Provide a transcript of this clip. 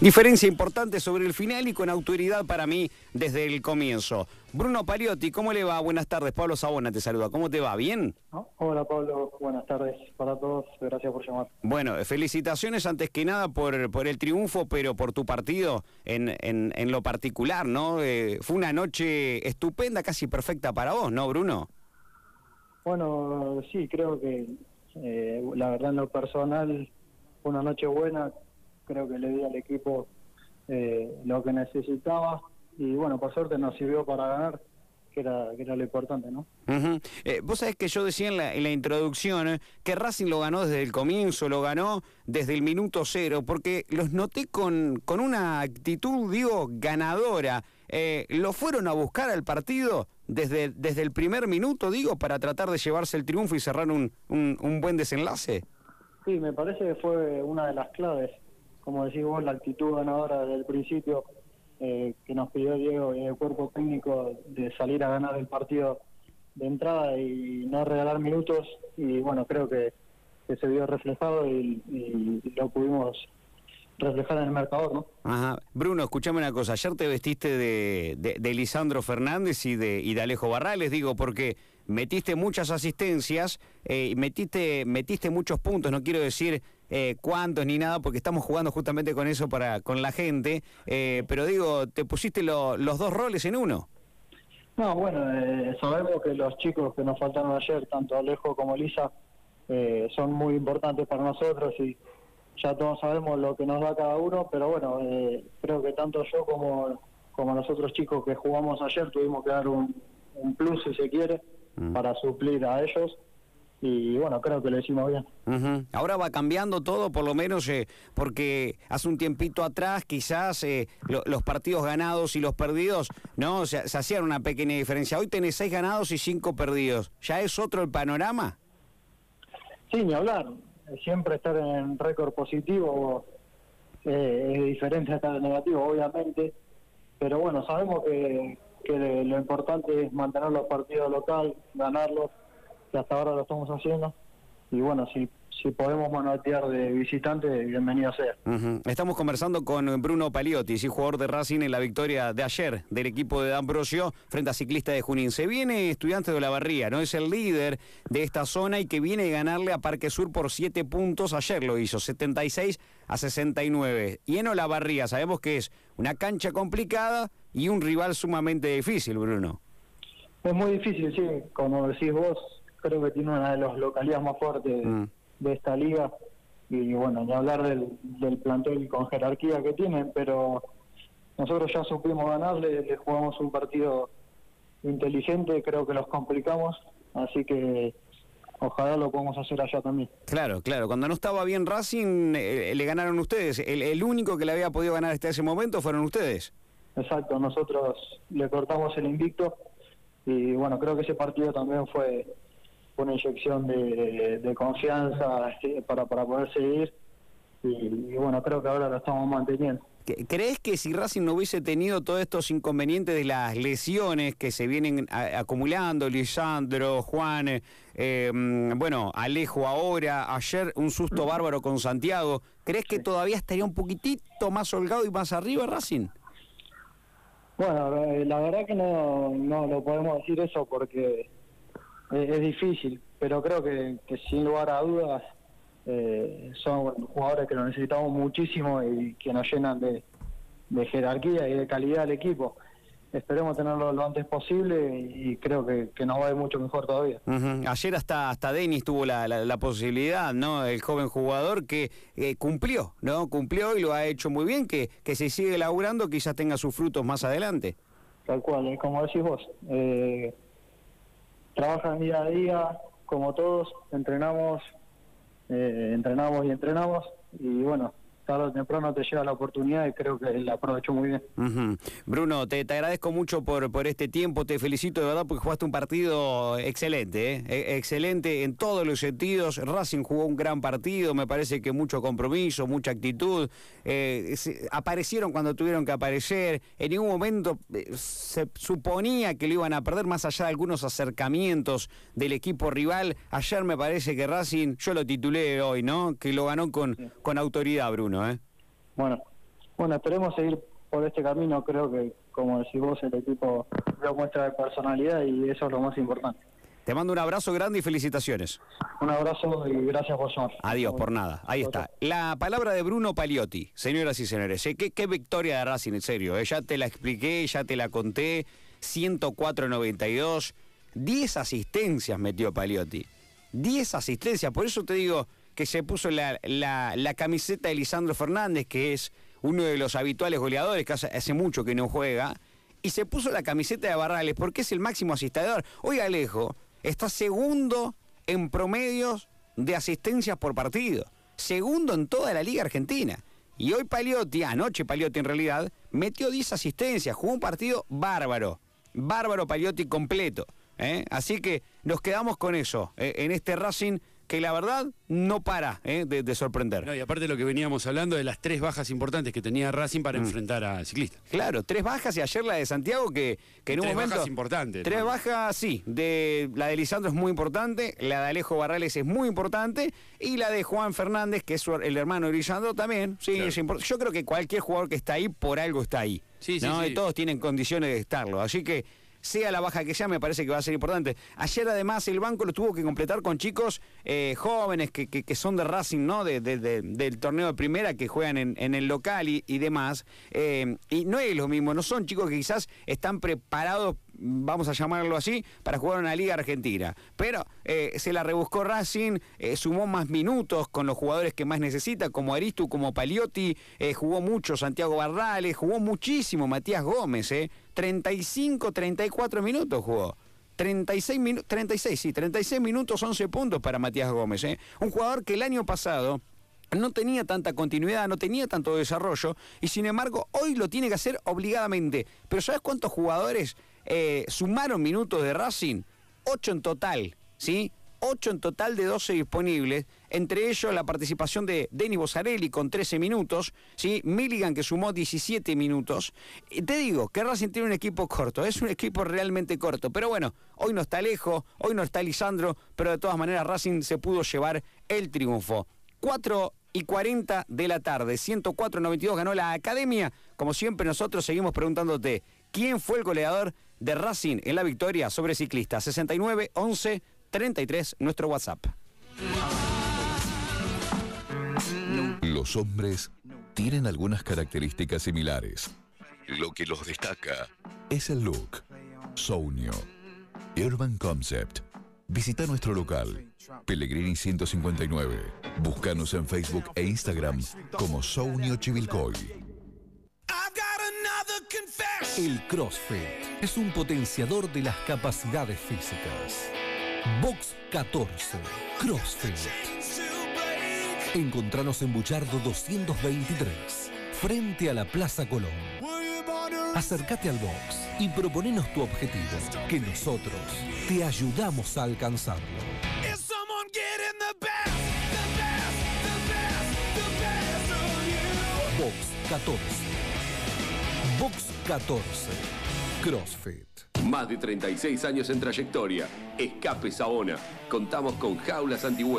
Diferencia importante sobre el final y con autoridad para mí desde el comienzo. Bruno Paliotti, ¿cómo le va? Buenas tardes. Pablo Sabona te saluda. ¿Cómo te va? ¿Bien? Hola Pablo, buenas tardes para todos. Gracias por llamar. Bueno, felicitaciones antes que nada por, por el triunfo, pero por tu partido en, en, lo particular, ¿no? Eh, fue una noche estupenda, casi perfecta para vos, ¿no, Bruno? Bueno, sí, creo que eh, la verdad en lo personal fue una noche buena creo que le di al equipo eh, lo que necesitaba y bueno, por suerte nos sirvió para ganar. Que era, que era lo importante, ¿no? Eh, vos sabés que yo decía en la, en la introducción eh, que Racing lo ganó desde el comienzo, lo ganó desde el minuto cero, porque los noté con, con una actitud, digo, ganadora. ¿Lo fueron a buscar al partido desde, desde el primer minuto, digo, para tratar de llevarse el triunfo y cerrar un, un, un buen desenlace? Sí, me parece que fue una de las claves como decís vos, la actitud ganadora desde el principio eh, que nos pidió Diego y el cuerpo técnico de salir a ganar el partido de entrada y no regalar minutos y bueno, creo que, se vio reflejado y, lo pudimos reflejar en el marcador, ¿no? Ajá. Bruno, escuchame una cosa, ayer te vestiste de, de, Lisandro Fernández y de, y de Alejo Barrales, digo, porque metiste muchas asistencias, eh, metiste, metiste muchos puntos, no quiero decir eh, cuántos ni nada, porque estamos jugando justamente con eso para con la gente. Eh, pero digo, te pusiste los dos roles en uno. No, bueno, eh, sabemos que los chicos que nos faltaron ayer, tanto Alejo como Lisa, son muy importantes para nosotros y ya todos sabemos lo que nos da cada uno, pero bueno, creo que tanto yo como, como los otros chicos que jugamos ayer tuvimos que dar un, un plus, si se quiere, mm. para suplir a ellos y bueno, creo que lo hicimos bien. Ahora va cambiando todo, por lo menos eh, porque hace un tiempito atrás quizás eh, los partidos ganados y los perdidos, ¿no? Se, se hacían una pequeña diferencia. Hoy tenés seis ganados y cinco perdidos. ¿Ya es otro el panorama? Sí, ni hablar. Siempre estar en récord positivo eh, es diferente a estar en negativo, obviamente. Pero bueno, sabemos que, que lo importante es mantener los partidos local, ganarlos hasta ahora lo estamos haciendo. Y bueno, si, si podemos manotear de visitante, bienvenido sea. Estamos conversando con Bruno Paliotti, jugador de Racing en la victoria de ayer del equipo de Ambrosio frente a Ciclista de Junín. Se viene estudiante de la Barría, ¿no? Es el líder de esta zona y que viene a ganarle a Parque Sur por siete puntos. Ayer lo hizo, 76 a 69. Y en Olavarría sabemos que es una cancha complicada y un rival sumamente difícil, Bruno. Es muy difícil, sí. Como decís vos, creo que tiene una de las localidades más fuertes mm. de esta liga y bueno, ni hablar del, del plantel con jerarquía que tienen, pero nosotros ya supimos ganarle, le jugamos un partido inteligente, creo que los complicamos, así que ojalá lo podamos hacer allá también. Claro, claro, cuando no estaba bien Racing eh, le ganaron ustedes, el, el, único que le había podido ganar hasta ese momento fueron ustedes. Exacto, nosotros le cortamos el invicto y bueno, creo que ese partido también fue una inyección de, confianza este, para, para poder seguir y, bueno, creo que ahora lo estamos manteniendo. ¿Crees que si Racing no hubiese tenido todos estos inconvenientes de las lesiones que se vienen acumulando, Lisandro, Juan, eh, mm, bueno, Alejo ahora, ayer un susto bárbaro con Santiago, ¿crees que todavía estaría un poquitito más holgado y más arriba Racing? Bueno, eh, la verdad que no, no lo podemos decir eso porque es, difícil, pero creo que, sin lugar a dudas eh, son jugadores que lo necesitamos muchísimo y que nos llenan de, jerarquía y de calidad al equipo. Esperemos tenerlo lo antes posible y creo que, nos va a ir mucho mejor todavía. Ayer hasta hasta Denis tuvo la, la, posibilidad, ¿no? El joven jugador que eh, cumplió, ¿no? Cumplió y lo ha hecho muy bien, que, que se sigue laburando, quizás tenga sus frutos más adelante. Tal cual, como decís vos. Eh, trabajan día a día, como todos, entrenamos, eh, entrenamos y entrenamos, y bueno, tarde o temprano te llega la oportunidad y creo que la aprovechó muy bien. Bruno, te, agradezco mucho por, por este tiempo, te felicito de verdad porque jugaste un partido excelente, ¿eh? E, excelente en todos los sentidos. Racing jugó un gran partido, me parece que mucho compromiso, mucha actitud. Eh, aparecieron cuando tuvieron que aparecer. En ningún momento eh, se suponía que lo iban a perder, más allá de algunos acercamientos del equipo rival. Ayer me parece que Racing, yo lo titulé hoy, ¿no? Que lo ganó con, con autoridad, Bruno. ¿Eh? Bueno, bueno, esperemos seguir por este camino. Creo que, como decís vos, el equipo dio muestra de personalidad y eso es lo más importante. Te mando un abrazo grande y felicitaciones. Un abrazo y gracias por llamar. Adiós, por nada. Ahí está. La palabra de Bruno Paliotti, señoras y señores. ¿eh? ¿Qué, qué victoria de Racing, en serio. ¿eh? Ya te la expliqué, ya te la conté. 104-92. 10 asistencias metió Paliotti. 10 asistencias. Por eso te digo que se puso la, la, camiseta de Lisandro Fernández, que es uno de los habituales goleadores, que hace, mucho que no juega. Y se puso la camiseta de Barrales porque es el máximo asistidor. Hoy Alejo está segundo en promedios de asistencias por partido. Segundo en toda la Liga Argentina. Y hoy Paliotti, anoche Paliotti en realidad, metió 10 asistencias, jugó un partido bárbaro. Bárbaro Paliotti completo. ¿eh? Así que nos quedamos con eso, ¿eh? en este Racing que la verdad no para ¿eh? de, sorprender. y aparte de lo que veníamos hablando de las tres bajas importantes que tenía Racing para mm. enfrentar a ciclistas. Claro, tres bajas y ayer la de Santiago que, que en un momento... Tres bajas importantes. Tres bajas, sí. De, la de Lisandro es muy importante, la de Alejo Barrales es muy importante y la de Juan Fernández, que es el hermano de Lisandro también, sí, es importante. Yo creo que cualquier jugador que está ahí, por algo está ahí. Sí, sí, Y todos tienen condiciones de estarlo. Así que sea la baja que sea, me parece que va a ser importante. Ayer además el banco lo tuvo que completar con chicos eh, jóvenes que, que, son de Racing, ¿no? De, del torneo de primera que juegan en, el local y, demás. Eh, y no es lo mismo, no son chicos que quizás están preparados vamos a llamarlo así, para jugar una Liga Argentina. Pero eh, se la rebuscó Racing, eh, sumó más minutos con los jugadores que más necesita, como Aristu, como Paliotti, eh, jugó mucho Santiago Barrales, jugó muchísimo Matías Gómez, eh, 35, 34 minutos jugó. 36, 36, sí, 36 minutos, 11 puntos para Matías Gómez. Un jugador que el año pasado no tenía tanta continuidad, no tenía tanto desarrollo y sin embargo hoy lo tiene que hacer obligadamente. Pero ¿sabes cuántos jugadores eh, sumaron minutos de Racing, 8 en total, ¿sí? 8 en total de 12 disponibles, entre ellos la participación de Denis Bosarelli con 13 minutos, ¿sí? Milligan que sumó 17 minutos. Y te digo que Racing tiene un equipo corto, es un equipo realmente corto, pero bueno, hoy no está Alejo, hoy no está Lisandro, pero de todas maneras Racing se pudo llevar el triunfo. 4 y 40 de la tarde, 104-92 ganó la Academia. Como siempre nosotros seguimos preguntándote, ¿quién fue el goleador de Racing en la victoria sobre ciclista. 69 11 33, nuestro WhatsApp. Los hombres tienen algunas características similares. Lo que los destaca es el look. Sounio. Urban Concept. Visita nuestro local. Pellegrini 159. Búscanos en Facebook e Instagram como Sounio Chivilcoy. El CrossFit es un potenciador de las capacidades físicas. Box 14. CrossFit. Encontranos en Buchardo 223, frente a la Plaza Colón. Acércate al box y proponenos tu objetivo, que nosotros te ayudamos a alcanzarlo. Box 14 Box 14. CrossFit. Más de 36 años en trayectoria. Escape Saona. Contamos con jaulas antivuelco